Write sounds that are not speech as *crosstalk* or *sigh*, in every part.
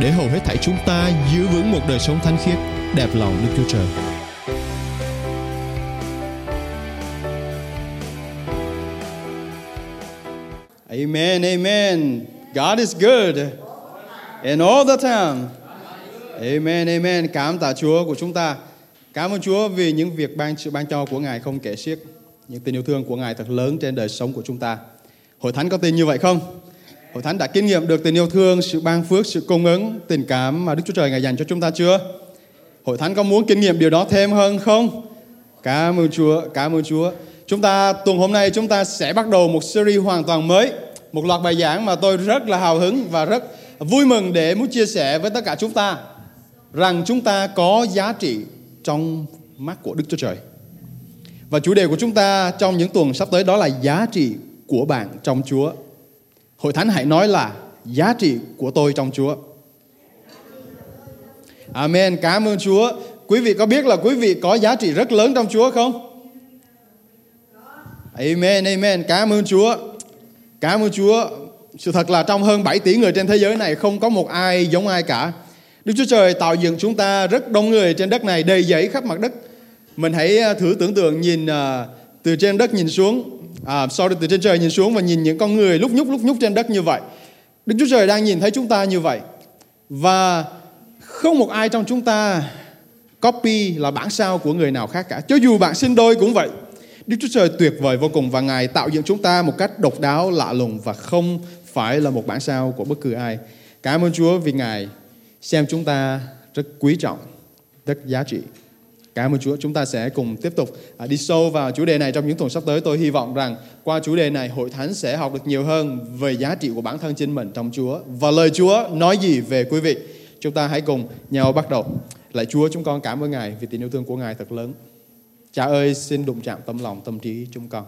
để hầu hết thảy chúng ta giữ vững một đời sống thánh khiết, đẹp lòng Đức Chúa Trời. Amen, amen. God is good. And all the time. Amen, amen. Cảm tạ Chúa của chúng ta. Cảm ơn Chúa vì những việc ban sự ban cho của Ngài không kể xiết. Những tình yêu thương của Ngài thật lớn trên đời sống của chúng ta. Hội Thánh có tin như vậy không? Hội Thánh đã kinh nghiệm được tình yêu thương, sự ban phước, sự cung ứng, tình cảm mà Đức Chúa Trời Ngài dành cho chúng ta chưa? Hội Thánh có muốn kinh nghiệm điều đó thêm hơn không? Cảm ơn Chúa, cảm ơn Chúa. Chúng ta tuần hôm nay chúng ta sẽ bắt đầu một series hoàn toàn mới, một loạt bài giảng mà tôi rất là hào hứng và rất vui mừng để muốn chia sẻ với tất cả chúng ta rằng chúng ta có giá trị trong mắt của Đức Chúa Trời. Và chủ đề của chúng ta trong những tuần sắp tới đó là giá trị của bạn trong Chúa. Hội Thánh hãy nói là giá trị của tôi trong Chúa. Amen. Cảm ơn Chúa. Quý vị có biết là quý vị có giá trị rất lớn trong Chúa không? Amen, amen. Cảm ơn Chúa. Cảm ơn Chúa. Sự thật là trong hơn 7 tỷ người trên thế giới này không có một ai giống ai cả. Đức Chúa Trời tạo dựng chúng ta rất đông người trên đất này đầy dẫy khắp mặt đất. Mình hãy à, thử tưởng tượng nhìn à, từ trên đất nhìn xuống, à, sorry từ trên trời nhìn xuống và nhìn những con người lúc nhúc lúc nhúc trên đất như vậy. Đức Chúa Trời đang nhìn thấy chúng ta như vậy. Và không một ai trong chúng ta copy là bản sao của người nào khác cả. Cho dù bạn sinh đôi cũng vậy. Đức Chúa Trời tuyệt vời vô cùng và Ngài tạo dựng chúng ta một cách độc đáo, lạ lùng và không phải là một bản sao của bất cứ ai. Cảm ơn Chúa vì Ngài xem chúng ta rất quý trọng, rất giá trị. Cảm ơn Chúa. Chúng ta sẽ cùng tiếp tục à, đi sâu vào chủ đề này trong những tuần sắp tới. Tôi hy vọng rằng qua chủ đề này hội thánh sẽ học được nhiều hơn về giá trị của bản thân chính mình trong Chúa và lời Chúa nói gì về quý vị. Chúng ta hãy cùng nhau bắt đầu. Lạy Chúa, chúng con cảm ơn Ngài vì tình yêu thương của Ngài thật lớn. Cha ơi, xin đụng chạm tâm lòng, tâm trí chúng con.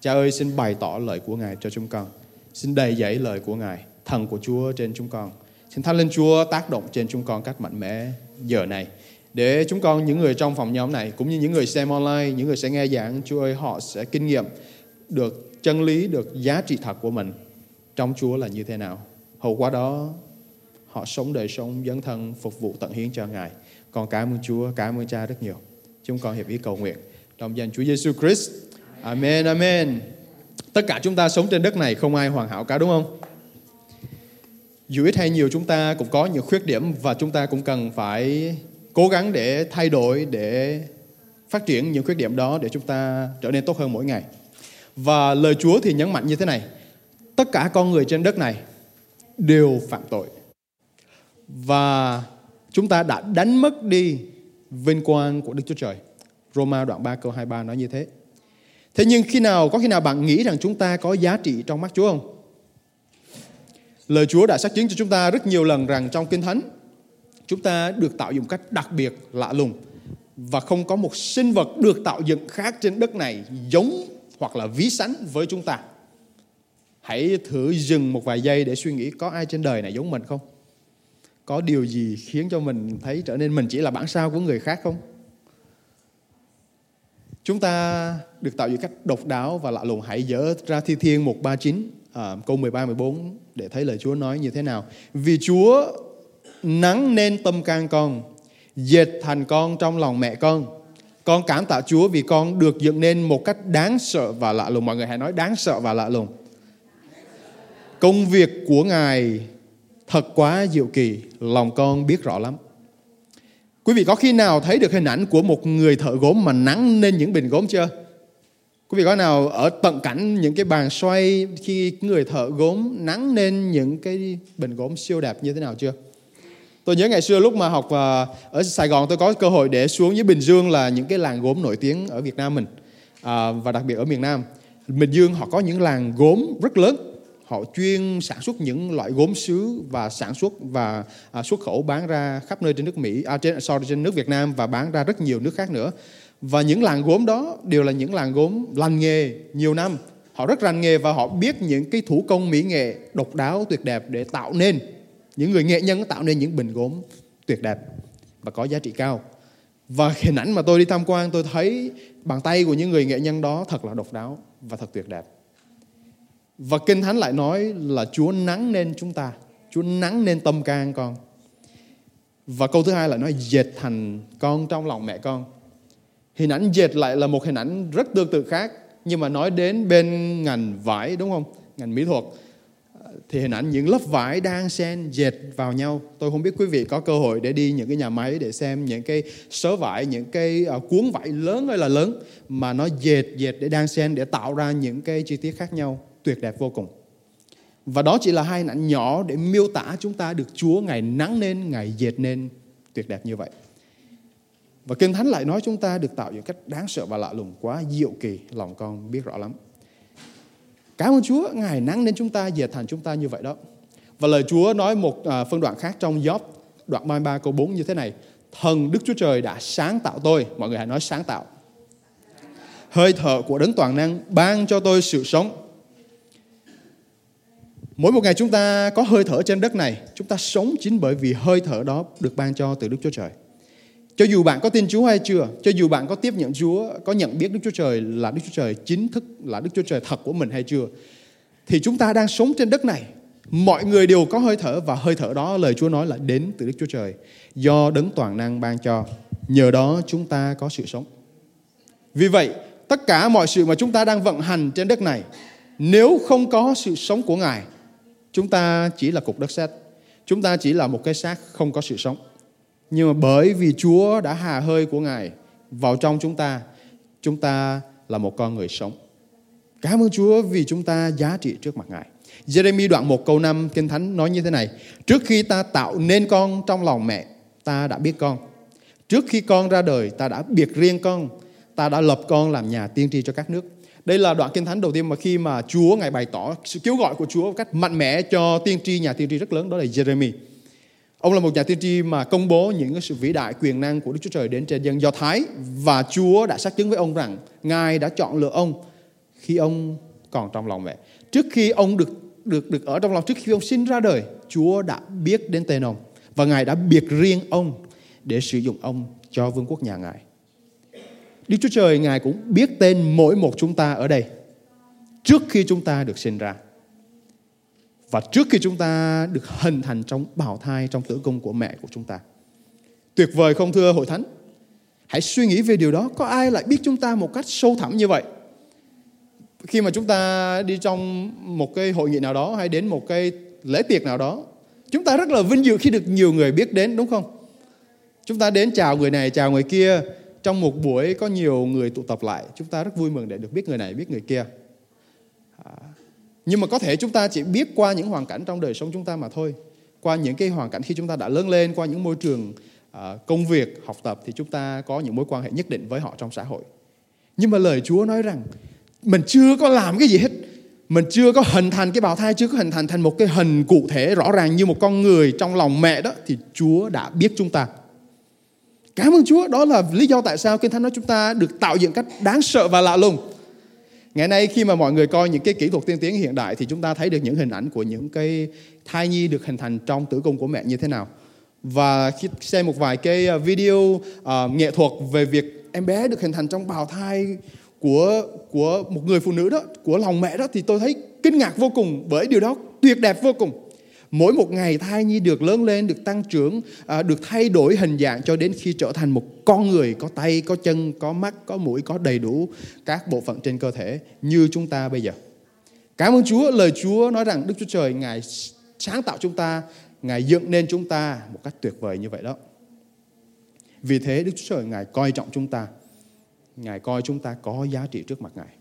Cha ơi, xin bày tỏ lời của Ngài cho chúng con. Xin đầy dẫy lời của Ngài, thần của Chúa trên chúng con. Xin Thánh Linh Chúa tác động trên chúng con cách mạnh mẽ giờ này. Để chúng con, những người trong phòng nhóm này, cũng như những người xem online, những người sẽ nghe giảng, Chúa ơi, họ sẽ kinh nghiệm được chân lý, được giá trị thật của mình trong Chúa là như thế nào. Hậu quả đó, họ sống đời sống dấn thân phục vụ tận hiến cho Ngài. Con cảm ơn Chúa, cảm ơn Cha rất nhiều. Chúng con hiệp ý cầu nguyện trong danh Chúa Giêsu Christ. Amen, amen. Tất cả chúng ta sống trên đất này không ai hoàn hảo cả đúng không? Dù ít hay nhiều chúng ta cũng có những khuyết điểm và chúng ta cũng cần phải cố gắng để thay đổi, để phát triển những khuyết điểm đó để chúng ta trở nên tốt hơn mỗi ngày. Và lời Chúa thì nhấn mạnh như thế này. Tất cả con người trên đất này đều phạm tội. Và chúng ta đã đánh mất đi vinh quang của Đức Chúa Trời. Roma đoạn 3 câu 23 nói như thế. Thế nhưng khi nào có khi nào bạn nghĩ rằng chúng ta có giá trị trong mắt Chúa không? Lời Chúa đã xác chứng cho chúng ta rất nhiều lần rằng trong Kinh Thánh chúng ta được tạo dựng cách đặc biệt lạ lùng và không có một sinh vật được tạo dựng khác trên đất này giống hoặc là ví sánh với chúng ta. Hãy thử dừng một vài giây để suy nghĩ có ai trên đời này giống mình không? Có điều gì khiến cho mình thấy trở nên mình chỉ là bản sao của người khác không? Chúng ta được tạo dựng cách độc đáo và lạ lùng. Hãy dỡ ra Thi Thiên 139 à, câu 13 14 để thấy lời Chúa nói như thế nào. Vì Chúa nắng nên tâm can con, dệt thành con trong lòng mẹ con. Con cảm tạ Chúa vì con được dựng nên một cách đáng sợ và lạ lùng. Mọi người hãy nói đáng sợ và lạ lùng. Công việc của Ngài thật quá diệu kỳ, lòng con biết rõ lắm. Quý vị có khi nào thấy được hình ảnh của một người thợ gốm mà nắng lên những bình gốm chưa? Quý vị có nào ở tận cảnh những cái bàn xoay khi người thợ gốm nắng lên những cái bình gốm siêu đẹp như thế nào chưa? Tôi nhớ ngày xưa lúc mà học ờ, ở Sài Gòn tôi có cơ hội để xuống dưới Bình Dương là những cái làng gốm nổi tiếng ở Việt Nam mình à, và đặc biệt ở miền Nam. Bình Dương họ có những làng gốm rất lớn họ chuyên sản xuất những loại gốm sứ và sản xuất và à, xuất khẩu bán ra khắp nơi trên nước Mỹ, à, trên, sorry, trên nước Việt Nam và bán ra rất nhiều nước khác nữa. Và những làng gốm đó đều là những làng gốm lành nghề nhiều năm. Họ rất rành nghề và họ biết những cái thủ công mỹ nghệ độc đáo tuyệt đẹp để tạo nên những người nghệ nhân tạo nên những bình gốm tuyệt đẹp và có giá trị cao. Và hình ảnh mà tôi đi tham quan, tôi thấy bàn tay của những người nghệ nhân đó thật là độc đáo và thật tuyệt đẹp. Và Kinh Thánh lại nói là Chúa nắng nên chúng ta. Chúa nắng nên tâm can con. Và câu thứ hai là nói dệt thành con trong lòng mẹ con. Hình ảnh dệt lại là một hình ảnh rất tương tự khác. Nhưng mà nói đến bên ngành vải, đúng không? Ngành mỹ thuật thì hình ảnh những lớp vải đang xen dệt vào nhau. Tôi không biết quý vị có cơ hội để đi những cái nhà máy để xem những cái sớ vải, những cái uh, cuốn vải lớn hay là lớn mà nó dệt dệt để đang xen để tạo ra những cái chi tiết khác nhau tuyệt đẹp vô cùng. Và đó chỉ là hai hình ảnh nhỏ để miêu tả chúng ta được Chúa ngày nắng nên, ngày dệt nên tuyệt đẹp như vậy. Và Kinh Thánh lại nói chúng ta được tạo những cách đáng sợ và lạ lùng quá diệu kỳ, lòng con biết rõ lắm. Cảm ơn Chúa, Ngài nắng nên chúng ta dệt thành chúng ta như vậy đó. Và lời Chúa nói một à, phân đoạn khác trong Gióp đoạn 33 câu 4 như thế này. Thần Đức Chúa Trời đã sáng tạo tôi. Mọi người hãy nói sáng tạo. Hơi thở của đấng toàn năng ban cho tôi sự sống. Mỗi một ngày chúng ta có hơi thở trên đất này, chúng ta sống chính bởi vì hơi thở đó được ban cho từ Đức Chúa Trời. Cho dù bạn có tin Chúa hay chưa, cho dù bạn có tiếp nhận Chúa, có nhận biết Đức Chúa Trời là Đức Chúa Trời chính thức là Đức Chúa Trời thật của mình hay chưa, thì chúng ta đang sống trên đất này. Mọi người đều có hơi thở và hơi thở đó lời Chúa nói là đến từ Đức Chúa Trời do đấng toàn năng ban cho. Nhờ đó chúng ta có sự sống. Vì vậy, tất cả mọi sự mà chúng ta đang vận hành trên đất này, nếu không có sự sống của Ngài, chúng ta chỉ là cục đất sét. Chúng ta chỉ là một cái xác không có sự sống. Nhưng mà bởi vì Chúa đã hà hơi của Ngài vào trong chúng ta, chúng ta là một con người sống. Cảm ơn Chúa vì chúng ta giá trị trước mặt Ngài. Jeremy đoạn 1 câu 5 Kinh Thánh nói như thế này. Trước khi ta tạo nên con trong lòng mẹ, ta đã biết con. Trước khi con ra đời, ta đã biệt riêng con. Ta đã lập con làm nhà tiên tri cho các nước. Đây là đoạn kinh thánh đầu tiên mà khi mà Chúa ngài bày tỏ sự kêu gọi của Chúa một cách mạnh mẽ cho tiên tri nhà tiên tri rất lớn đó là Jeremy. Ông là một nhà tiên tri mà công bố những sự vĩ đại quyền năng của Đức Chúa Trời đến trên dân Do Thái và Chúa đã xác chứng với ông rằng Ngài đã chọn lựa ông khi ông còn trong lòng mẹ. Trước khi ông được được được ở trong lòng trước khi ông sinh ra đời, Chúa đã biết đến tên ông và Ngài đã biệt riêng ông để sử dụng ông cho vương quốc nhà Ngài. Đức Chúa Trời Ngài cũng biết tên mỗi một chúng ta ở đây trước khi chúng ta được sinh ra. Và trước khi chúng ta được hình thành trong bào thai trong tử cung của mẹ của chúng ta. Tuyệt vời không thưa hội thánh? Hãy suy nghĩ về điều đó. Có ai lại biết chúng ta một cách sâu thẳm như vậy? Khi mà chúng ta đi trong một cái hội nghị nào đó hay đến một cái lễ tiệc nào đó, chúng ta rất là vinh dự khi được nhiều người biết đến đúng không? Chúng ta đến chào người này, chào người kia. Trong một buổi có nhiều người tụ tập lại, chúng ta rất vui mừng để được biết người này, biết người kia. À, nhưng mà có thể chúng ta chỉ biết qua những hoàn cảnh trong đời sống chúng ta mà thôi. Qua những cái hoàn cảnh khi chúng ta đã lớn lên, qua những môi trường à, công việc, học tập thì chúng ta có những mối quan hệ nhất định với họ trong xã hội. Nhưng mà lời Chúa nói rằng mình chưa có làm cái gì hết. Mình chưa có hình thành cái bào thai, chưa có hình thành thành một cái hình cụ thể rõ ràng như một con người trong lòng mẹ đó thì Chúa đã biết chúng ta. Cảm ơn Chúa, đó là lý do tại sao Kinh Thánh nói chúng ta được tạo dựng cách đáng sợ và lạ lùng. Ngày nay khi mà mọi người coi những cái kỹ thuật tiên tiến hiện đại thì chúng ta thấy được những hình ảnh của những cái thai nhi được hình thành trong tử cung của mẹ như thế nào. Và khi xem một vài cái à, video uh, nghệ thuật về việc em bé được hình thành trong bào thai của của một người phụ nữ đó, của lòng mẹ đó thì tôi thấy kinh ngạc vô cùng bởi điều đó tuyệt đẹp vô cùng. Mỗi một ngày thai nhi được lớn lên, được tăng trưởng, à, được thay đổi hình dạng cho đến khi trở thành một con người có tay, có chân, có mắt, có mũi, có đầy đủ các bộ phận trên cơ thể như chúng ta bây giờ. Cảm ơn Chúa, lời Chúa nói rằng Đức Chúa Trời Ngài sáng tạo chúng ta, Ngài dựng nên chúng ta một cách tuyệt vời như vậy đó. Vì thế Đức Chúa Trời Ngài coi trọng chúng ta. Ngài coi chúng ta có giá trị trước mặt Ngài.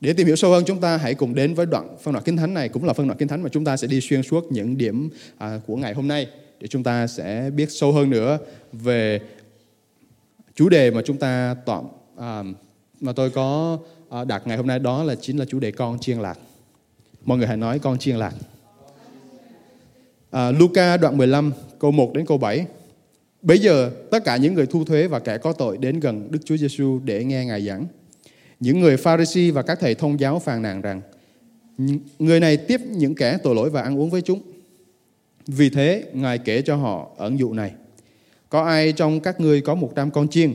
Để tìm hiểu sâu hơn chúng ta hãy cùng đến với đoạn phân đoạn kinh thánh này cũng là phân đoạn kinh thánh mà chúng ta sẽ đi xuyên suốt những điểm à, của ngày hôm nay để chúng ta sẽ biết sâu hơn nữa về chủ đề mà chúng ta tọm à, mà tôi có à, đặt ngày hôm nay đó là chính là chủ đề con chiên lạc. Mọi người hãy nói con chiên lạc. À, Luca đoạn 15 câu 1 đến câu 7. Bây giờ tất cả những người thu thuế và kẻ có tội đến gần Đức Chúa Giêsu để nghe Ngài giảng. Những người Pharisee và các thầy thông giáo phàn nàn rằng người này tiếp những kẻ tội lỗi và ăn uống với chúng. Vì thế, Ngài kể cho họ ẩn dụ này. Có ai trong các ngươi có 100 con chiên,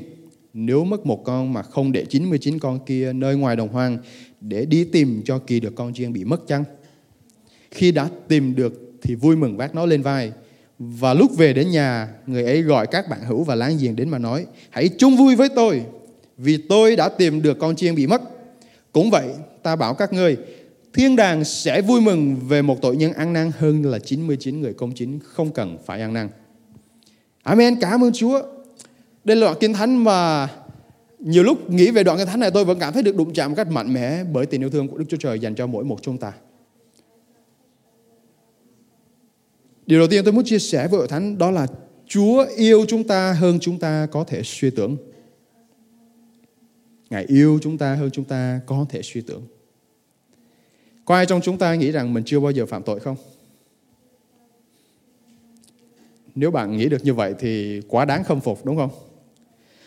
nếu mất một con mà không để 99 con kia nơi ngoài đồng hoang để đi tìm cho kỳ được con chiên bị mất chăng? Khi đã tìm được thì vui mừng vác nó lên vai. Và lúc về đến nhà, người ấy gọi các bạn hữu và láng giềng đến mà nói, hãy chung vui với tôi, vì tôi đã tìm được con chiên bị mất. Cũng vậy, ta bảo các ngươi, thiên đàng sẽ vui mừng về một tội nhân ăn năn hơn là 99 người công chính không cần phải ăn năn. Amen, cảm ơn Chúa. Đây là đoạn kinh thánh mà nhiều lúc nghĩ về đoạn kinh thánh này tôi vẫn cảm thấy được đụng chạm một cách mạnh mẽ bởi tình yêu thương của Đức Chúa Trời dành cho mỗi một chúng ta. Điều đầu tiên tôi muốn chia sẻ với hội thánh đó là Chúa yêu chúng ta hơn chúng ta có thể suy tưởng. Ngài yêu chúng ta hơn chúng ta có thể suy tưởng. Có ai trong chúng ta nghĩ rằng mình chưa bao giờ phạm tội không? Nếu bạn nghĩ được như vậy thì quá đáng khâm phục đúng không?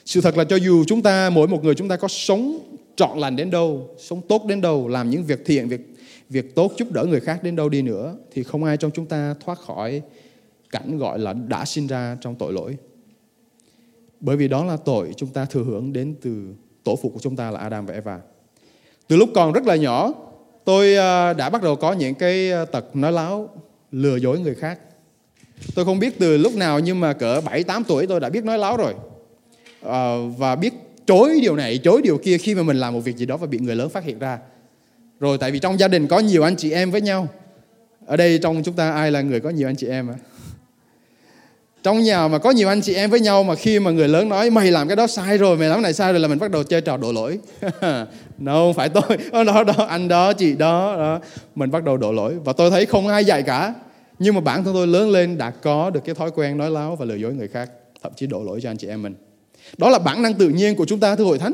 Sự thật là cho dù chúng ta, mỗi một người chúng ta có sống trọn lành đến đâu, sống tốt đến đâu, làm những việc thiện, việc việc tốt giúp đỡ người khác đến đâu đi nữa thì không ai trong chúng ta thoát khỏi cảnh gọi là đã sinh ra trong tội lỗi. Bởi vì đó là tội chúng ta thừa hưởng đến từ tổ phụ của chúng ta là Adam và Eva. Từ lúc còn rất là nhỏ, tôi à, đã bắt đầu có những cái à, tật nói láo, lừa dối người khác. Tôi không biết từ lúc nào nhưng mà cỡ 7-8 tuổi tôi đã biết nói láo rồi. À, và biết chối điều này, chối điều kia khi mà mình làm một việc gì đó và bị người lớn phát hiện ra. Rồi tại vì trong gia đình có nhiều anh chị em với nhau. Ở đây trong chúng ta ai là người có nhiều anh chị em à? Trong nhà mà có nhiều anh chị em với nhau mà khi mà người lớn nói mày làm cái đó sai rồi, mày làm cái này sai rồi là mình bắt đầu chơi trò đổ lỗi. *laughs* no, không phải tôi, đó, đó, anh đó, chị đó, đó. Mình bắt đầu đổ lỗi. Và tôi thấy không ai dạy cả. Nhưng mà bản thân tôi lớn lên đã có được cái thói quen nói láo và lừa dối người khác. Thậm chí đổ lỗi cho anh chị em mình. Đó là bản năng tự nhiên của chúng ta thưa hội thánh.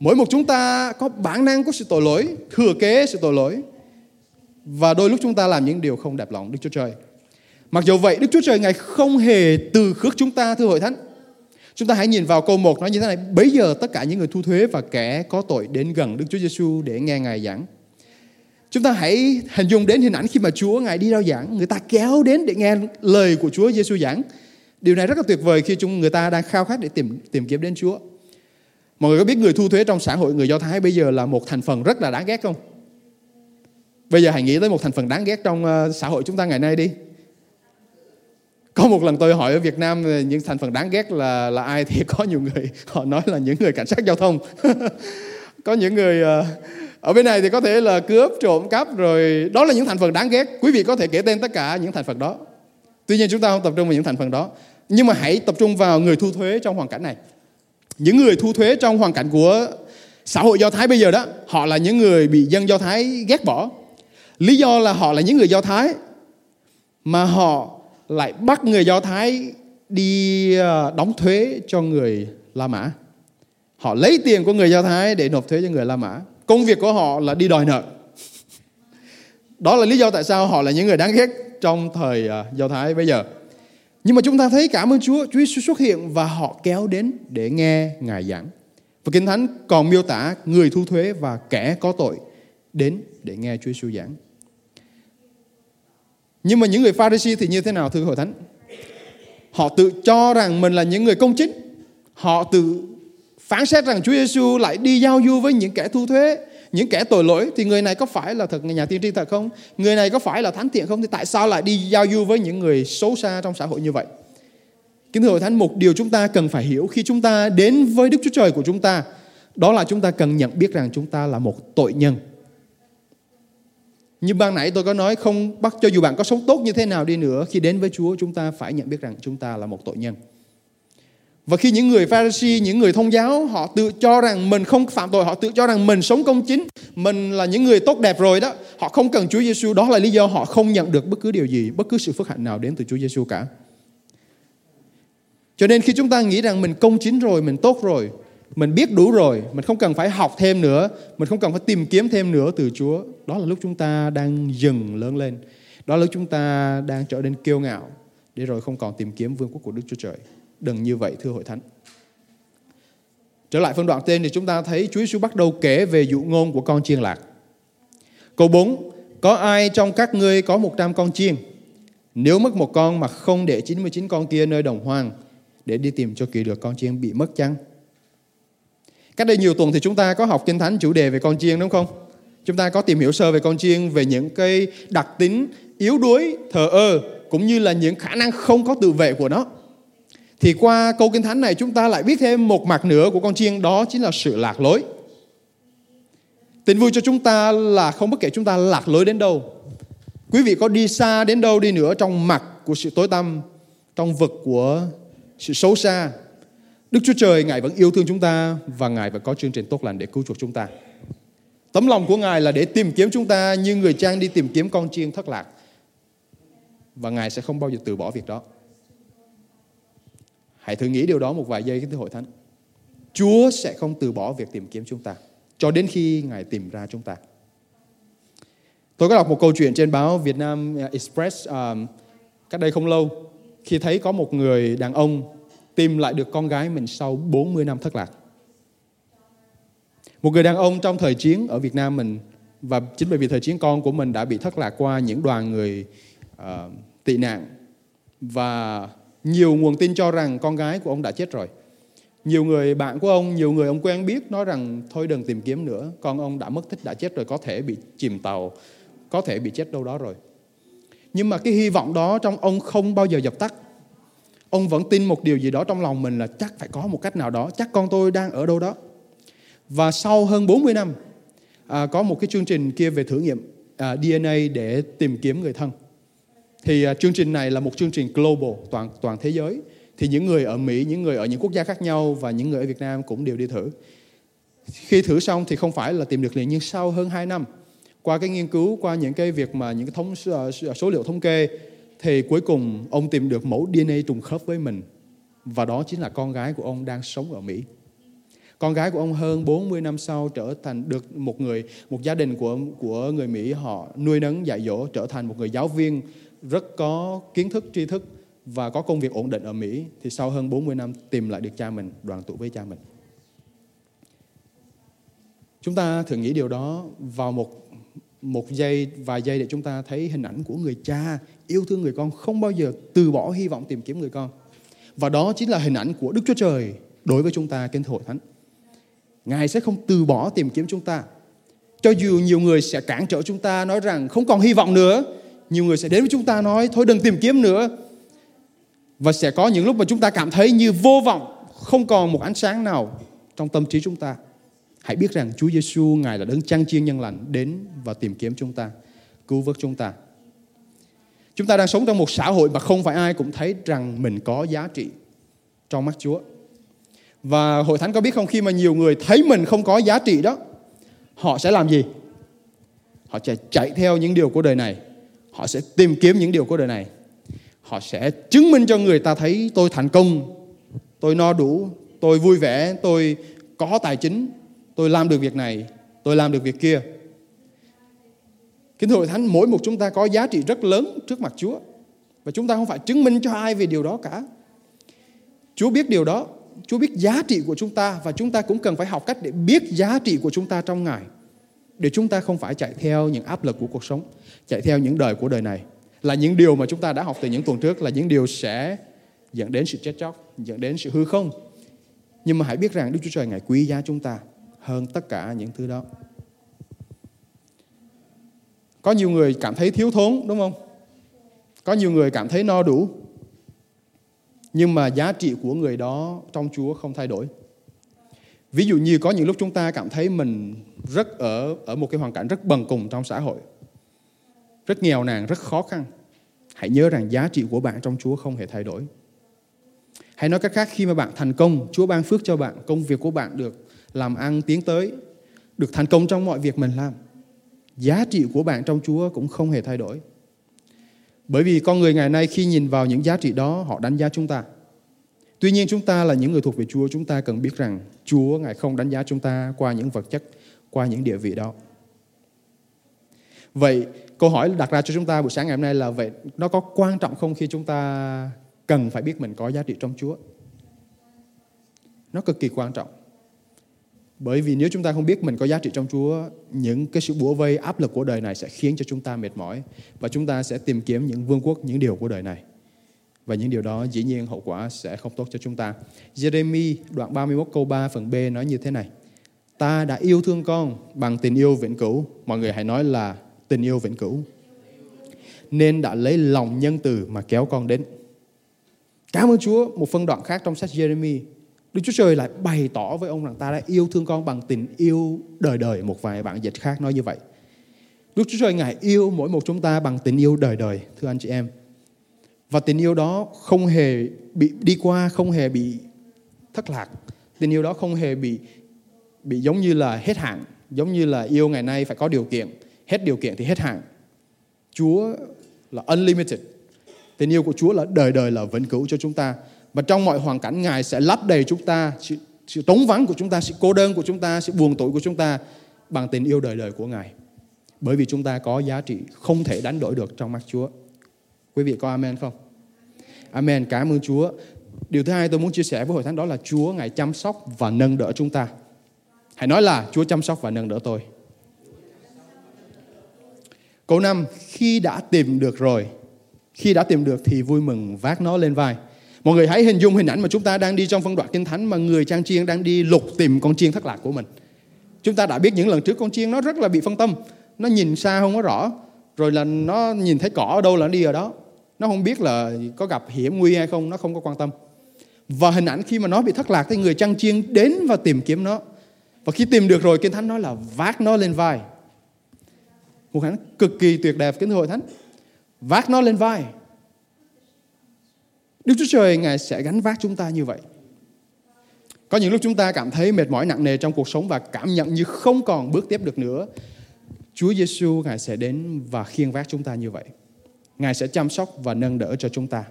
Mỗi một chúng ta có bản năng có sự tội lỗi, thừa kế sự tội lỗi. Và đôi lúc chúng ta làm những điều không đẹp lòng Đức Chúa Trời. Mặc dù vậy, Đức Chúa Trời Ngài không hề từ khước chúng ta thưa hội thánh. Chúng ta hãy nhìn vào câu 1 nói như thế này. Bây giờ tất cả những người thu thuế và kẻ có tội đến gần Đức Chúa Giêsu để nghe Ngài giảng. Chúng ta hãy hình dung đến hình ảnh khi mà Chúa Ngài đi rao giảng. Người ta kéo đến để nghe lời của Chúa Giêsu giảng. Điều này rất là tuyệt vời khi chúng người ta đang khao khát để tìm tìm kiếm đến Chúa. Mọi người có biết người thu thuế trong xã hội người Do Thái bây giờ là một thành phần rất là đáng ghét không? Bây giờ hãy nghĩ tới một thành phần đáng ghét trong ờ, xã hội chúng ta ngày nay đi. Có một lần tôi hỏi ở Việt Nam những thành phần đáng ghét là là ai thì có nhiều người họ nói là những người cảnh sát giao thông. *laughs* có những người ờ, ở bên này thì có thể là cướp, trộm cắp rồi đó là những thành phần đáng ghét. Quý vị có thể kể tên tất cả những thành phần đó. Tuy nhiên chúng ta không tập trung vào những thành phần đó. Nhưng mà hãy tập trung vào người thu thuế trong hoàn cảnh này những người thu thuế trong hoàn cảnh của xã hội Do Thái bây giờ đó, họ là những người bị dân Do Thái ghét bỏ. Lý do là họ là những người Do Thái mà họ lại bắt người Do Thái đi ờ, đóng thuế cho người La Mã. Họ lấy tiền của người Do Thái để nộp thuế cho người La Mã. Công việc của họ là đi đòi nợ. *laughs* Đó là lý do tại sao họ là những người đáng ghét trong thời ờ, Do Thái bây giờ. Nhưng mà chúng ta thấy cảm ơn Chúa, Chúa Giêsu xuất hiện và họ kéo đến để nghe Ngài giảng. Và Kinh Thánh còn miêu tả người thu thuế và kẻ có tội đến để nghe Chúa Giêsu giảng. Nhưng mà những người Pharisee thì như thế nào thưa hội thánh? Họ tự cho rằng mình là những người công chính. Họ tự phán xét rằng Chúa Giêsu lại đi giao du với những kẻ thu thuế những kẻ tội lỗi thì người này có phải là thật nhà tiên tri thật không? Người này có phải là thánh thiện không? Thì tại sao lại đi giao du với những người xấu xa trong xã hội như vậy? Kính thưa hội thánh, một điều chúng ta cần phải hiểu khi chúng ta đến với Đức Chúa Trời của chúng ta, đó là chúng ta cần nhận biết rằng chúng ta là một tội nhân. Như ban nãy tôi có nói không bắt cho dù bạn có sống tốt như thế nào đi nữa khi đến với Chúa chúng ta phải nhận biết rằng chúng ta là một tội nhân. Và khi những người Pharisee, những người thông giáo họ tự cho rằng mình không phạm tội, họ tự cho rằng mình sống công chính, mình là những người tốt đẹp rồi đó, họ không cần Chúa Giêsu, đó là lý do họ không nhận được bất cứ điều gì, bất cứ sự phước hạnh nào đến từ Chúa Giêsu cả. Cho nên khi chúng ta nghĩ rằng mình công chính rồi, mình tốt rồi, mình biết đủ rồi, mình không cần phải học thêm nữa, mình không cần phải tìm kiếm thêm nữa từ chúa. Đó là lúc chúng ta đang dừng lớn lên. Đó là lúc chúng ta đang trở nên kiêu ngạo, để rồi không còn tìm kiếm vương quốc của đức chúa trời. Đừng như vậy, thưa hội thánh. Trở lại phân đoạn tên thì chúng ta thấy chúa giêsu bắt đầu kể về dụ ngôn của con chiên lạc. Câu 4 có ai trong các ngươi có 100 con chiên? Nếu mất một con mà không để 99 con kia nơi đồng hoang, để đi tìm cho kỳ được con chiên bị mất chăng? Cách đây nhiều tuần thì chúng ta có học kinh thánh chủ đề về con chiên đúng không? Chúng ta có tìm hiểu sơ về con chiên về những cái đặc tính yếu đuối, thờ ơ cũng như là những khả năng không có tự vệ của nó. Thì qua câu kinh thánh này chúng ta lại biết thêm một mặt nữa của con chiên đó chính là sự lạc lối. Tin vui cho chúng ta là không bất kể chúng ta lạc lối đến đâu. Quý vị có đi xa đến đâu đi nữa trong mặt của sự tối tăm, trong vực của sự xấu xa, Đức Chúa Trời Ngài vẫn yêu thương chúng ta và Ngài vẫn có chương trình tốt lành để cứu chuộc chúng ta. Tấm lòng của Ngài là để tìm kiếm chúng ta như người trang đi tìm kiếm con chiên thất lạc. Và Ngài sẽ không bao giờ từ bỏ việc đó. Hãy thử nghĩ điều đó một vài giây cái hội thánh. Chúa sẽ không từ bỏ việc tìm kiếm chúng ta cho đến khi Ngài tìm ra chúng ta. Tôi có đọc một câu chuyện trên báo Việt Nam Express um, cách đây không lâu khi thấy có một người đàn ông tìm lại được con gái mình sau 40 năm thất lạc. Một người đàn ông trong thời chiến ở Việt Nam mình và chính bởi vì thời chiến con của mình đã bị thất lạc qua những đoàn người uh, tị nạn và nhiều nguồn tin cho rằng con gái của ông đã chết rồi. Nhiều người bạn của ông, nhiều người ông quen biết nói rằng thôi đừng tìm kiếm nữa, con ông đã mất tích, đã chết rồi, có thể bị chìm tàu, có thể bị chết đâu đó rồi. Nhưng mà cái hy vọng đó trong ông không bao giờ dập tắt. Ông vẫn tin một điều gì đó trong lòng mình là chắc phải có một cách nào đó, chắc con tôi đang ở đâu đó. Và sau hơn 40 năm, à, có một cái chương trình kia về thử nghiệm à, DNA để tìm kiếm người thân. Thì à, chương trình này là một chương trình global, toàn toàn thế giới. Thì những người ở Mỹ, những người ở những quốc gia khác nhau và những người ở Việt Nam cũng đều đi thử. Khi thử xong thì không phải là tìm được liền, nhưng sau hơn 2 năm, qua cái nghiên cứu, qua những cái việc mà những cái thống à, à, số liệu thống kê thì cuối cùng ông tìm được mẫu DNA trùng khớp với mình và đó chính là con gái của ông đang sống ở Mỹ. Con gái của ông hơn 40 năm sau trở thành được một người một gia đình của của người Mỹ họ nuôi nấng dạy dỗ trở thành một người giáo viên rất có kiến thức tri thức và có công việc ổn định ở Mỹ thì sau hơn 40 năm tìm lại được cha mình, đoàn tụ với cha mình. Chúng ta thử nghĩ điều đó vào một một giây, vài giây để chúng ta thấy hình ảnh của người cha yêu thương người con, không bao giờ từ bỏ hy vọng tìm kiếm người con. Và đó chính là hình ảnh của Đức Chúa Trời đối với chúng ta, kính hội thánh. Ngài sẽ không từ bỏ tìm kiếm chúng ta. Cho dù nhiều người sẽ cản trở chúng ta nói rằng không còn hy vọng nữa, nhiều người sẽ đến với chúng ta nói thôi đừng tìm kiếm nữa. Và sẽ có những lúc mà chúng ta cảm thấy như vô vọng, không còn một ánh sáng nào trong tâm trí chúng ta. Hãy biết rằng Chúa Giêsu Ngài là đấng trang chiên nhân lành đến và tìm kiếm chúng ta, cứu vớt chúng ta. Chúng ta đang sống trong một xã hội mà không phải ai cũng thấy rằng mình có giá trị trong mắt Chúa. Và hội thánh có biết không khi mà nhiều người thấy mình không có giá trị đó, họ sẽ làm gì? Họ sẽ chạy theo những điều của đời này. Họ sẽ tìm kiếm những điều của đời này. Họ sẽ chứng minh cho người ta thấy tôi thành công, tôi no đủ, tôi vui vẻ, tôi có tài chính, tôi làm được việc này, tôi làm được việc kia. Kính thưa hội thánh, mỗi một chúng ta có giá trị rất lớn trước mặt Chúa. Và chúng ta không phải chứng minh cho ai về điều đó cả. Chúa biết điều đó. Chúa biết giá trị của chúng ta và chúng ta cũng cần phải học cách để biết giá trị của chúng ta trong Ngài. Để chúng ta không phải chạy theo những áp lực của cuộc sống, chạy theo những đời của đời này. Là những điều mà chúng ta đã học từ những tuần trước là những điều sẽ dẫn đến sự chết chóc, dẫn đến sự hư không. Nhưng mà hãy biết rằng Đức Chúa Trời Ngài quý giá chúng ta hơn tất cả những thứ đó. Có nhiều người cảm thấy thiếu thốn đúng không? Có nhiều người cảm thấy no đủ. Nhưng mà giá trị của người đó trong Chúa không thay đổi. Ví dụ như có những lúc chúng ta cảm thấy mình rất ở ở một cái hoàn cảnh rất bần cùng trong xã hội. Rất nghèo nàn, rất khó khăn. Hãy nhớ rằng giá trị của bạn trong Chúa không hề thay đổi. Hay nói cách khác khi mà bạn thành công, Chúa ban phước cho bạn, công việc của bạn được làm ăn tiến tới, được thành công trong mọi việc mình làm giá trị của bạn trong Chúa cũng không hề thay đổi. Bởi vì con người ngày nay khi nhìn vào những giá trị đó họ đánh giá chúng ta. Tuy nhiên chúng ta là những người thuộc về Chúa, chúng ta cần biết rằng Chúa Ngài không đánh giá chúng ta qua những vật chất, qua những địa vị đó. Vậy câu hỏi đặt ra cho chúng ta buổi sáng ngày hôm nay là vậy nó có quan trọng không khi chúng ta cần phải biết mình có giá trị trong Chúa? Nó cực kỳ quan trọng. Bởi vì nếu chúng ta không biết mình có giá trị trong Chúa, những cái sự bủa vây áp lực của đời này sẽ khiến cho chúng ta mệt mỏi và chúng ta sẽ tìm kiếm những vương quốc, những điều của đời này. Và những điều đó dĩ nhiên hậu quả sẽ không tốt cho chúng ta. Jeremy đoạn 31 câu 3 phần B nói như thế này. Ta đã yêu thương con bằng tình yêu vĩnh cửu. Mọi người hãy nói là tình yêu vĩnh cửu. Nên đã lấy lòng nhân từ mà kéo con đến. Cảm ơn Chúa. Một phân đoạn khác trong sách Jeremy Đức Chúa Trời lại bày tỏ với ông rằng ta đã yêu thương con bằng tình yêu đời đời. Một vài bản dịch khác nói như vậy. Đức Chúa Trời Ngài yêu mỗi một chúng ta bằng tình yêu đời đời, thưa anh chị em. Và tình yêu đó không hề bị đi qua, không hề bị thất lạc. Tình yêu đó không hề bị bị giống như là hết hạn, giống như là yêu ngày nay phải có điều kiện, hết điều kiện thì hết hạn. Chúa là unlimited. Tình yêu của Chúa là đời đời là vĩnh cửu cho chúng ta. Và trong mọi hoàn cảnh Ngài sẽ lấp đầy chúng ta, sự, sự trống vắng của chúng ta, sự cô đơn của chúng ta, sự buồn tủi của chúng ta bằng tình yêu đời đời của Ngài. Bởi vì chúng ta có giá trị không thể đánh đổi được trong mắt Chúa. Quý vị có amen không? Amen, cảm ơn Chúa. Điều thứ hai tôi muốn chia sẻ với hội thánh đó là Chúa Ngài chăm sóc và nâng đỡ chúng ta. Hãy nói là Chúa chăm sóc và nâng đỡ tôi. Câu 5, khi đã tìm được rồi, khi đã tìm được thì vui mừng vác nó lên vai. Mọi người hãy hình dung hình ảnh mà chúng ta đang đi trong phân đoạn kinh thánh mà người trang chiên đang đi lục tìm con chiên thất lạc của mình. Chúng ta đã biết những lần trước con chiên nó rất là bị phân tâm. Nó nhìn xa không có rõ. Rồi là nó nhìn thấy cỏ ở đâu là nó đi ở đó. Nó không biết là có gặp hiểm nguy hay không, nó không có quan tâm. Và hình ảnh khi mà nó bị thất lạc thì người trang chiên đến và tìm kiếm nó. Và khi tìm được rồi, Kinh Thánh nói là vác nó lên vai. Một hình ảnh cực kỳ tuyệt đẹp, kính hội thánh. Vác nó lên vai. Đức Chúa Trời Ngài sẽ gánh vác chúng ta như vậy. Có những lúc chúng ta cảm thấy mệt mỏi nặng nề trong cuộc sống và cảm nhận như không còn bước tiếp được nữa. Chúa Giêsu Ngài sẽ đến và khiêng vác chúng ta như vậy. Ngài sẽ chăm sóc và nâng đỡ cho chúng ta.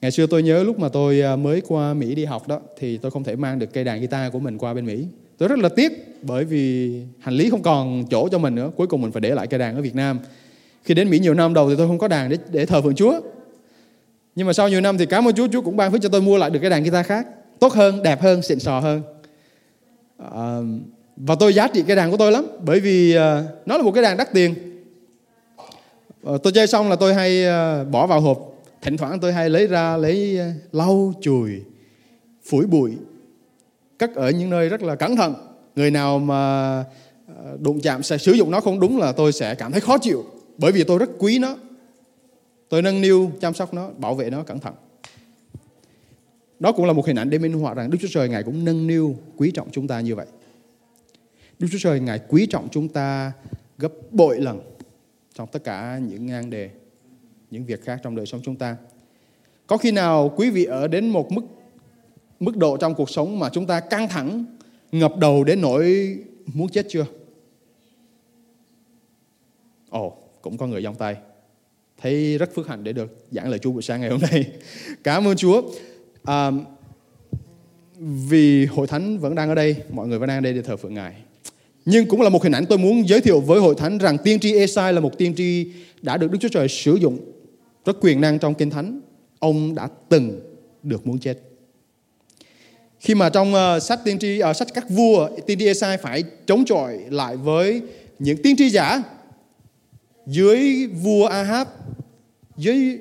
Ngày xưa tôi nhớ lúc mà tôi à, mới qua Mỹ đi học đó thì tôi không thể mang được cây đàn guitar của mình qua bên Mỹ. Tôi rất là tiếc bởi vì hành lý không còn chỗ cho mình nữa. Cuối cùng mình phải để lại cây đàn ở Việt Nam. Khi đến Mỹ nhiều năm đầu thì tôi không có đàn để, để thờ phượng Chúa. Nhưng mà sau nhiều năm thì cảm ơn Chúa, Chúa cũng ban phước cho tôi mua lại được cái đàn guitar khác. Tốt hơn, đẹp hơn, xịn sò hơn. À, và tôi giá trị cái đàn của tôi lắm. Bởi vì à, nó là một cái đàn đắt tiền. À, tôi chơi xong là tôi hay à, bỏ vào hộp. Thỉnh thoảng tôi hay lấy ra, lấy à, lau, chùi, phủi bụi. Cất ở những nơi rất là cẩn thận. Người nào mà à, đụng chạm sẽ sử dụng nó không đúng là tôi sẽ cảm thấy khó chịu. Bởi vì tôi rất quý nó Tôi nâng niu, chăm sóc nó, bảo vệ nó cẩn thận. Đó cũng là một hình ảnh để minh họa rằng Đức Chúa Trời Ngài cũng nâng niu, quý trọng chúng ta như vậy. Đức Chúa Trời Ngài quý trọng chúng ta gấp bội lần trong tất cả những ngang đề, những việc khác trong đời sống chúng ta. Có khi nào quý vị ở đến một mức mức độ trong cuộc sống mà chúng ta căng thẳng, ngập đầu đến nỗi muốn chết chưa? Ồ, cũng có người giông tay thấy rất phước hạnh để được giảng lời Chúa buổi sáng ngày hôm nay. *laughs* Cảm ơn Chúa. À, vì hội thánh vẫn đang ở đây, mọi người vẫn đang ở đây để thờ phượng Ngài. Nhưng cũng là một hình ảnh tôi muốn giới thiệu với hội thánh rằng tiên tri Esai là một tiên tri đã được Đức Chúa Trời sử dụng rất quyền năng trong kinh thánh. Ông đã từng được muốn chết. Khi mà trong uh, sách tiên tri uh, sách các vua, tiên tri Esai phải chống chọi lại với những tiên tri giả dưới vua Ahab, dưới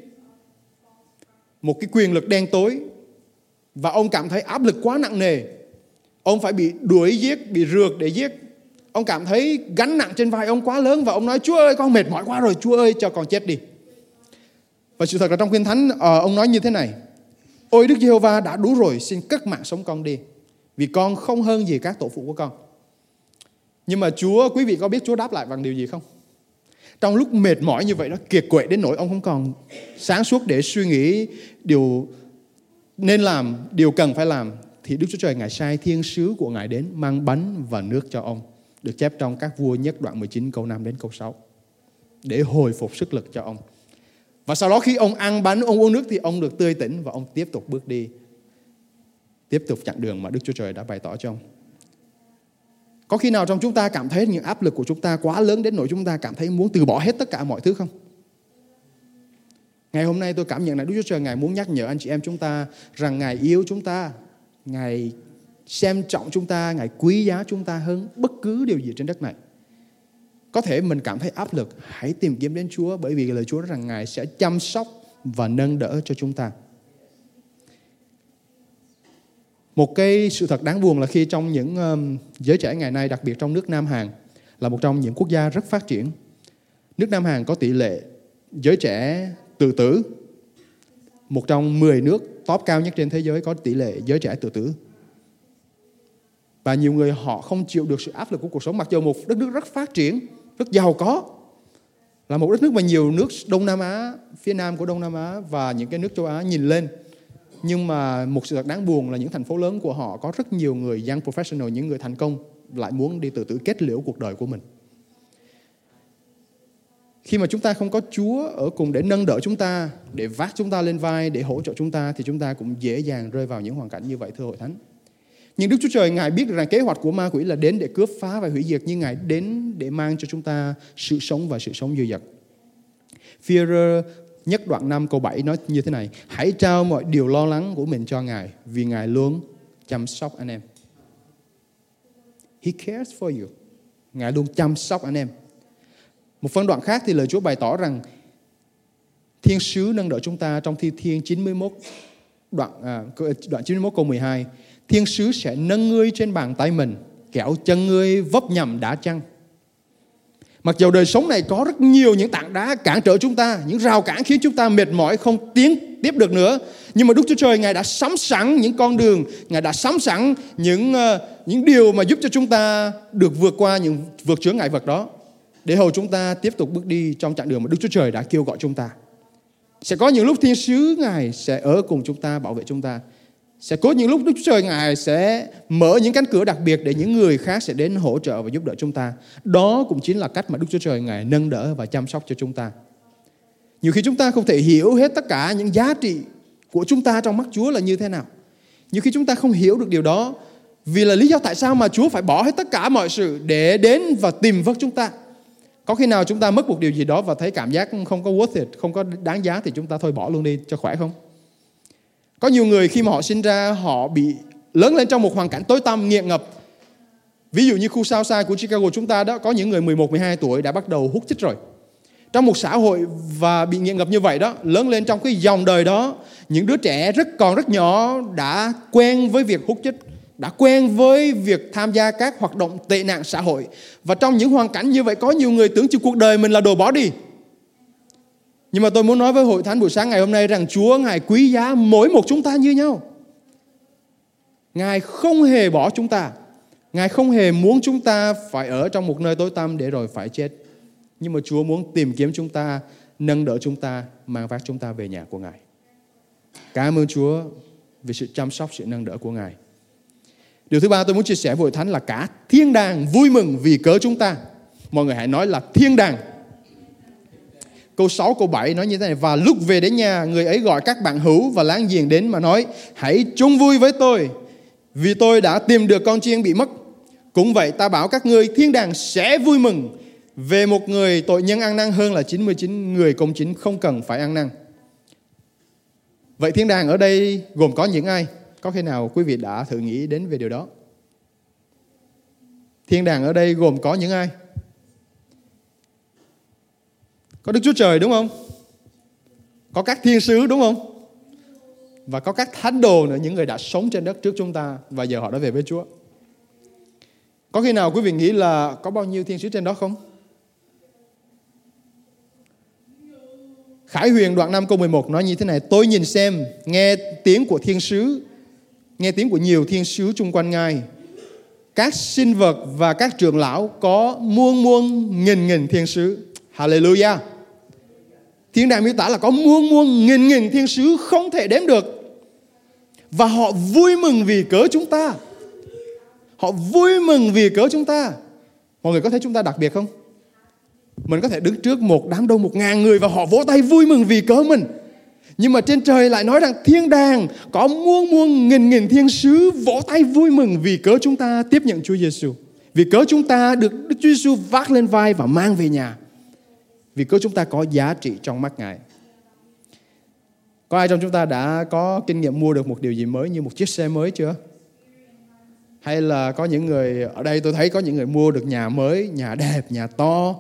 một cái quyền lực đen tối, và ông cảm thấy áp lực quá nặng nề. Ông phải bị đuổi giết, bị rượt để giết. Ông cảm thấy gánh nặng trên vai ông quá lớn và ông nói, chúa ơi, con mệt mỏi quá rồi, chúa ơi, cho con chết đi. Và sự thật là trong kinh thánh ờ, ông nói như thế này, ôi, đức giê-hô-va đã đủ rồi, xin cất mạng sống con đi, vì con không hơn gì các tổ phụ của con. Nhưng mà chúa, quý vị có biết chúa đáp lại bằng điều gì không? Trong lúc mệt mỏi như vậy nó kiệt quệ đến nỗi ông không còn sáng suốt để suy nghĩ điều nên làm, điều cần phải làm thì Đức Chúa Trời Ngài sai thiên sứ của Ngài đến mang bánh và nước cho ông. Được chép trong các vua nhất đoạn 19 câu 5 đến câu 6. Để hồi phục sức lực cho ông. Và sau đó khi ông ăn bánh, ông uống nước thì ông được tươi tỉnh và ông tiếp tục bước đi. Tiếp tục chặng đường mà Đức Chúa Trời đã bày tỏ cho ông. Có khi nào trong chúng ta cảm thấy những áp lực của chúng ta quá lớn đến nỗi chúng ta cảm thấy muốn từ bỏ hết tất cả mọi thứ không? Ngày hôm nay tôi cảm nhận là Đức Chúa Trời Ngài muốn nhắc nhở anh chị em chúng ta rằng Ngài yêu chúng ta, Ngài xem trọng chúng ta, Ngài quý giá chúng ta hơn bất cứ điều gì trên đất này. Có thể mình cảm thấy áp lực, hãy tìm kiếm đến Chúa bởi vì lời Chúa rằng Ngài sẽ chăm sóc và nâng đỡ cho chúng ta. Một cái sự thật đáng buồn là khi trong những um, giới trẻ ngày nay, đặc biệt trong nước Nam Hàn, là một trong những quốc gia rất phát triển. Nước Nam Hàn có tỷ lệ giới trẻ tự tử. Một trong 10 nước top cao nhất trên thế giới có tỷ lệ giới trẻ tự tử. Và nhiều người họ không chịu được sự áp lực của cuộc sống mặc dù một đất nước rất phát triển, rất giàu có. Là một đất nước mà nhiều nước Đông Nam Á, phía nam của Đông Nam Á và những cái nước châu Á nhìn lên. Nhưng mà một sự thật đáng buồn là những thành phố lớn của họ có rất nhiều người young professional, những người thành công lại muốn đi tự tử kết liễu cuộc đời của mình. Khi mà chúng ta không có Chúa ở cùng để nâng đỡ chúng ta, để vác chúng ta lên vai, để hỗ trợ chúng ta thì chúng ta cũng dễ dàng rơi vào những hoàn cảnh như vậy thưa hội thánh. Nhưng Đức Chúa Trời Ngài biết rằng kế hoạch của ma quỷ là đến để cướp phá và hủy diệt nhưng Ngài đến để mang cho chúng ta sự sống và sự sống dư dật. Führer nhất đoạn 5 câu 7 nói như thế này Hãy trao mọi điều lo lắng của mình cho Ngài vì Ngài luôn chăm sóc anh em. He cares for you. Ngài luôn chăm sóc anh em. Một phân đoạn khác thì lời Chúa bày tỏ rằng Thiên sứ nâng đỡ chúng ta trong thi thiên 91 đoạn, à, đoạn 91 câu 12 Thiên sứ sẽ nâng ngươi trên bàn tay mình Kẻo chân ngươi vấp nhầm đá chăng Mặc dù đời sống này có rất nhiều những tảng đá cản trở chúng ta, những rào cản khiến chúng ta mệt mỏi không tiến tiếp được nữa. Nhưng mà Đức Chúa Trời Ngài đã sắm sẵn những con đường, Ngài đã sắm sẵn những ờ, những điều mà giúp cho chúng ta được vượt qua những vượt chướng ngại vật đó để hầu chúng ta tiếp tục bước đi trong chặng đường mà Đức Chúa Trời đã kêu gọi chúng ta. Sẽ có những lúc thiên sứ Ngài sẽ ở cùng chúng ta, bảo vệ chúng ta. Sẽ có những lúc Đức Chúa Trời Ngài sẽ mở những cánh cửa đặc biệt để những người khác sẽ đến hỗ trợ và giúp đỡ chúng ta. Đó cũng chính là cách mà Đức Chúa Trời Ngài nâng đỡ và chăm sóc cho chúng ta. Nhiều khi chúng ta không thể hiểu hết tất cả những giá trị của chúng ta trong mắt Chúa là như thế nào. Nhiều khi chúng ta không hiểu được điều đó vì là lý do tại sao mà Chúa phải bỏ hết tất cả mọi sự để đến và tìm vớt chúng ta. Có khi nào chúng ta mất một điều gì đó và thấy cảm giác không có worth it, không có đáng giá thì chúng ta thôi bỏ luôn đi cho khỏe không? Có nhiều người khi mà họ sinh ra họ bị lớn lên trong một hoàn cảnh tối tăm nghiện ngập. Ví dụ như khu sao xa của Chicago chúng ta đó có những người 11 12 tuổi đã bắt đầu hút chích rồi. Trong một xã hội và bị nghiện ngập như vậy đó, lớn lên trong cái dòng đời đó, những đứa trẻ rất còn rất nhỏ đã quen với việc hút chích, đã quen với việc tham gia các hoạt động tệ nạn xã hội. Và trong những hoàn cảnh như vậy có nhiều người tưởng chừng cuộc đời mình là đồ bỏ đi. Nhưng mà tôi muốn nói với hội thánh buổi sáng ngày hôm nay rằng Chúa Ngài quý giá mỗi một chúng ta như nhau. Ngài không hề bỏ chúng ta. Ngài không hề muốn chúng ta phải ở trong một nơi tối tăm để rồi phải chết. Nhưng mà Chúa muốn tìm kiếm chúng ta, nâng đỡ chúng ta, mang vác chúng ta về nhà của Ngài. Cảm ơn Chúa vì sự chăm sóc, sự nâng đỡ của Ngài. Điều thứ ba tôi muốn chia sẻ với hội thánh là cả thiên đàng vui mừng vì cớ chúng ta. Mọi người hãy nói là thiên đàng Câu 6, câu 7 nói như thế này Và lúc về đến nhà Người ấy gọi các bạn hữu và láng giềng đến mà nói Hãy chung vui với tôi Vì tôi đã tìm được con chiên bị mất Cũng vậy ta bảo các ngươi Thiên đàng sẽ vui mừng Về một người tội nhân ăn năn hơn là 99 người công chính không cần phải ăn năn Vậy thiên đàng ở đây gồm có những ai? Có khi nào quý vị đã thử nghĩ đến về điều đó? Thiên đàng ở đây gồm có những ai? Có Đức Chúa Trời đúng không? Có các thiên sứ đúng không? Và có các thánh đồ nữa, những người đã sống trên đất trước chúng ta và giờ họ đã về với Chúa. Có khi nào quý vị nghĩ là có bao nhiêu thiên sứ trên đó không? Khải Huyền đoạn 5 câu 11 nói như thế này Tôi nhìn xem, nghe tiếng của thiên sứ Nghe tiếng của nhiều thiên sứ chung quanh Ngài Các sinh vật và các trưởng lão Có muôn muôn nghìn nghìn thiên sứ Hallelujah Thiên đàng miêu tả là có muôn muôn nghìn nghìn thiên sứ không thể đếm được. Và họ vui mừng vì cớ chúng ta. Họ vui mừng vì cớ chúng ta. Mọi người có thấy chúng ta đặc biệt không? Mình có thể đứng trước một đám đông, một ngàn người và họ vỗ tay vui mừng vì cớ mình. Nhưng mà trên trời lại nói rằng thiên đàng có muôn muôn nghìn nghìn thiên sứ vỗ tay vui mừng vì cớ chúng ta tiếp nhận Chúa Giêsu. Vì cớ chúng ta được Đức Chúa Giêsu vác lên vai và mang về nhà. Vì cứ chúng ta có giá trị trong mắt Ngài. Có ai trong chúng ta đã có kinh nghiệm mua được một điều gì mới như một chiếc xe mới chưa? Hay là có những người ở đây tôi thấy có những người mua được nhà mới, nhà đẹp, nhà to,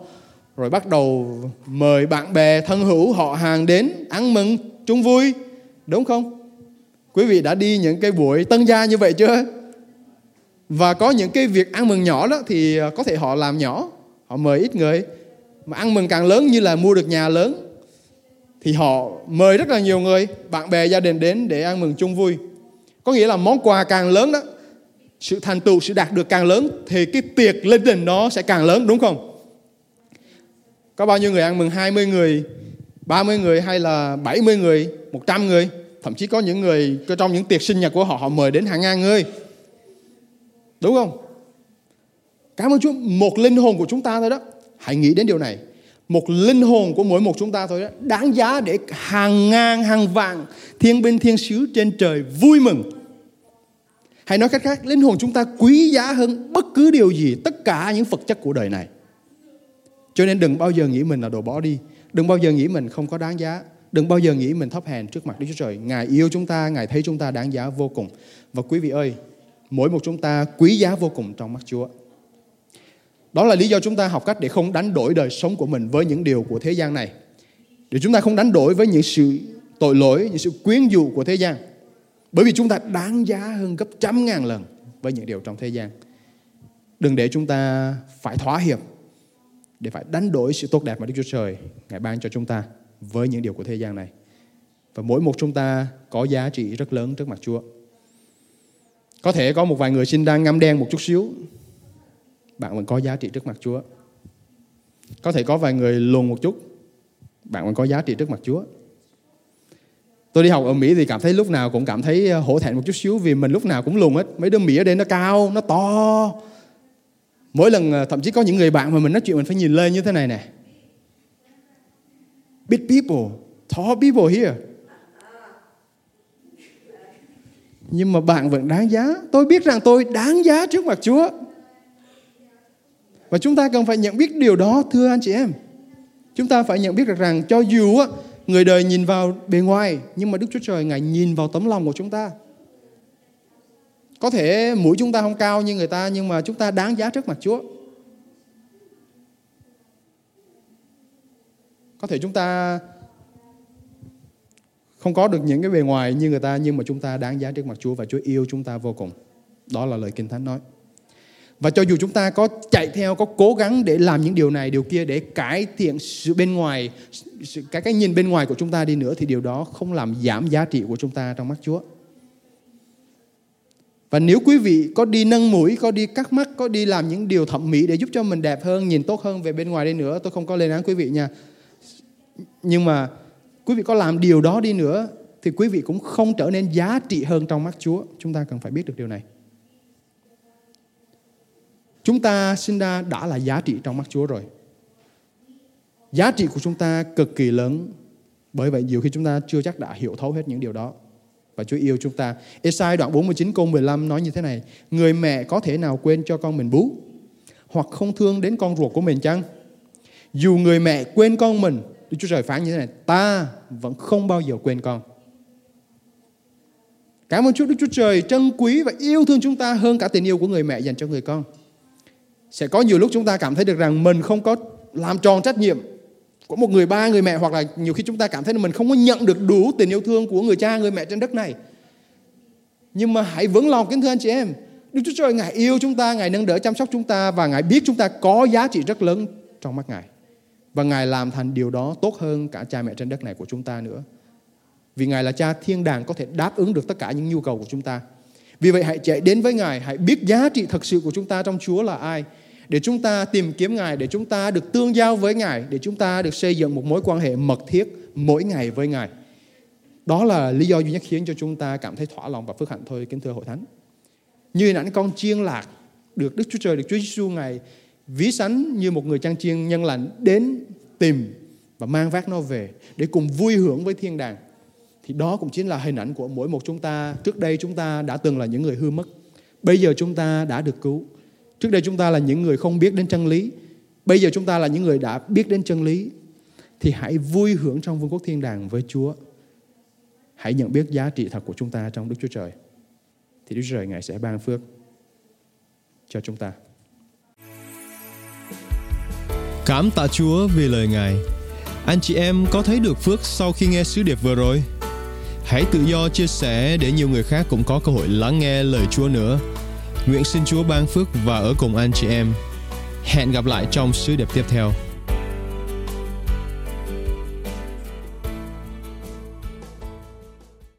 rồi bắt đầu mời bạn bè thân hữu họ hàng đến ăn mừng chung vui đúng không quý vị đã đi những cái buổi tân gia như vậy chưa và có những cái việc ăn mừng nhỏ đó thì ờ, có thể họ làm nhỏ họ mời ít người mà ăn mừng càng lớn như là mua được nhà lớn, thì họ mời rất là nhiều người, bạn bè, gia đình đến để ăn mừng chung vui. Có nghĩa là món quà càng lớn đó, sự thành tựu, sự đạt được càng lớn, thì cái tiệc lên đình nó sẽ càng lớn, đúng không? Có bao nhiêu người ăn mừng? 20 người 30 người hay là 70 người 100 người? Thậm chí có những người trong những tiệc sinh nhật của họ họ mời đến hàng ngàn người. Đúng không? Cảm ơn Chúa, một linh hồn của chúng ta thôi đó hãy nghĩ đến điều này một linh hồn của mỗi một chúng ta thôi đó đáng giá để hàng ngàn hàng vạn thiên binh thiên sứ trên trời vui mừng hay nói cách khác linh hồn chúng ta quý giá hơn bất cứ điều gì tất cả những vật chất của đời này cho nên đừng bao giờ nghĩ mình là đồ bỏ đi. Đừng bao giờ nghĩ mình không có đáng giá. Đừng bao giờ nghĩ mình thấp hèn trước mặt Đức Chúa Trời. Ngài yêu chúng ta, Ngài thấy chúng ta đáng giá vô cùng. Và quý vị ơi, mỗi một chúng ta quý giá vô cùng trong mắt Chúa. Đó là lý do chúng ta học cách để không đánh đổi đời sống của mình với những điều của thế gian này. Để chúng ta không đánh đổi với những sự tội lỗi, những sự quyến dụ của thế gian. Bởi vì chúng ta đáng giá hơn gấp trăm ngàn lần với những điều trong thế gian. Đừng để chúng ta phải thỏa hiệp để phải đánh đổi sự tốt đẹp mà Đức Chúa Trời Ngài ban cho chúng ta với những điều của thế gian này. Và mỗi một chúng ta có giá trị rất lớn trước mặt Chúa. Có thể có một vài người sinh đang ngâm đen một chút xíu, bạn vẫn có giá trị trước mặt Chúa. Có thể có vài người lùn một chút, bạn vẫn có giá trị trước mặt Chúa. Tôi đi học ở Mỹ thì cảm thấy lúc nào cũng cảm thấy ờ, hổ thẹn một chút xíu vì mình lúc nào cũng lùn hết. Mấy đứa Mỹ ở đây nó cao, nó to, Mỗi lần ờ, thậm chí có những người bạn mà mình nói chuyện mình phải nhìn lên như thế này nè. Big people, tall people here. Nhưng mà bạn vẫn đáng giá. Tôi biết rằng tôi đáng giá trước mặt Chúa. Và chúng ta cần phải nhận biết điều đó, thưa anh chị em. Chúng ta phải nhận biết được rằng cho dù người đời nhìn vào bề ngoài, nhưng mà Đức Chúa Trời, Ngài nhìn vào tấm lòng của chúng ta. Có thể mũi chúng ta không cao như người ta, nhưng mà chúng ta đáng giá trước mặt Chúa. Có thể chúng ta không có được những cái bề ngoài như người ta, nhưng mà chúng ta đáng giá trước mặt Chúa và Chúa yêu chúng ta vô cùng. Đó là lời Kinh Thánh nói. Và cho dù chúng ta có chạy theo, có cố gắng để làm những điều này, điều kia để cải thiện sự bên ngoài, cái cái nhìn bên ngoài của chúng ta đi nữa thì điều đó không làm giảm giá trị của chúng ta trong mắt Chúa. Và nếu quý vị có đi nâng mũi, có đi cắt mắt, có đi làm những điều thẩm mỹ để giúp cho mình đẹp hơn, nhìn tốt hơn về bên ngoài đi nữa, tôi không có lên án quý vị nha. Nhưng mà quý vị có làm điều đó đi nữa thì quý vị cũng không trở nên giá trị hơn trong mắt Chúa. Chúng ta cần phải biết được điều này. Chúng ta sinh ra đã là giá trị trong mắt Chúa rồi. Giá trị của chúng ta cực kỳ lớn. Bởi vậy nhiều khi chúng ta chưa chắc đã hiểu thấu hết những điều đó và Chúa yêu chúng ta. Esai đoạn 49 câu 15 nói như thế này. Người mẹ có thể nào quên cho con mình bú hoặc không thương đến con ruột của mình chăng? Dù người mẹ quên con mình, Đức Chúa Trời phán như thế này, ta vẫn không bao giờ quên con. Cảm ơn Chúa Đức Chúa Trời trân quý và yêu thương chúng ta hơn cả tình yêu của người mẹ dành cho người con. Sẽ có nhiều lúc chúng ta cảm thấy được rằng mình không có làm tròn trách nhiệm của một người ba, người mẹ hoặc là nhiều khi chúng ta cảm thấy là mình không có nhận được đủ tình yêu thương của người cha, người mẹ trên đất này. Nhưng mà hãy vững lòng kính thưa anh chị em. Đức Chúa Trời Ngài yêu chúng ta, Ngài nâng đỡ chăm sóc chúng ta và Ngài biết chúng ta có giá trị rất lớn trong mắt Ngài. Và Ngài làm thành điều đó tốt hơn cả cha mẹ trên đất này của chúng ta nữa. Vì Ngài là cha thiên đàng có thể đáp ứng được tất cả những nhu cầu của chúng ta. Vì vậy hãy chạy đến với Ngài, hãy biết giá trị thật sự của chúng ta trong Chúa là ai để chúng ta tìm kiếm Ngài, để chúng ta được tương giao với Ngài, để chúng ta được xây dựng một mối quan hệ mật thiết mỗi ngày với Ngài. Đó là lý do duy nhất khiến cho chúng ta cảm thấy thỏa lòng và phước hạnh thôi, kính thưa hội thánh. Như hình ảnh con chiên lạc được Đức Chúa Trời, được Chúa Giêsu Ngài ví sánh như một người trang chiên nhân lành đến tìm và mang vác nó về để cùng vui hưởng với thiên đàng thì đó cũng chính là hình ảnh của mỗi một chúng ta. Trước đây chúng ta đã từng là những người hư mất. Bây giờ chúng ta đã được cứu. Trước đây chúng ta là những người không biết đến chân lý. Bây giờ chúng ta là những người đã biết đến chân lý. Thì hãy vui hưởng trong vương quốc thiên đàng với Chúa. Hãy nhận biết giá trị thật của chúng ta trong Đức Chúa Trời. Thì Đức Chúa Trời, Ngài sẽ ban phước cho chúng ta. Cảm tạ Chúa vì lời Ngài. Anh chị em có thấy được phước sau khi nghe sứ điệp vừa rồi? Hãy tự do chia sẻ để nhiều người khác cũng có cơ hội lắng nghe lời Chúa nữa. Nguyện xin Chúa ban phước và ở cùng anh chị em. Hẹn gặp lại trong sứ điệp tiếp theo.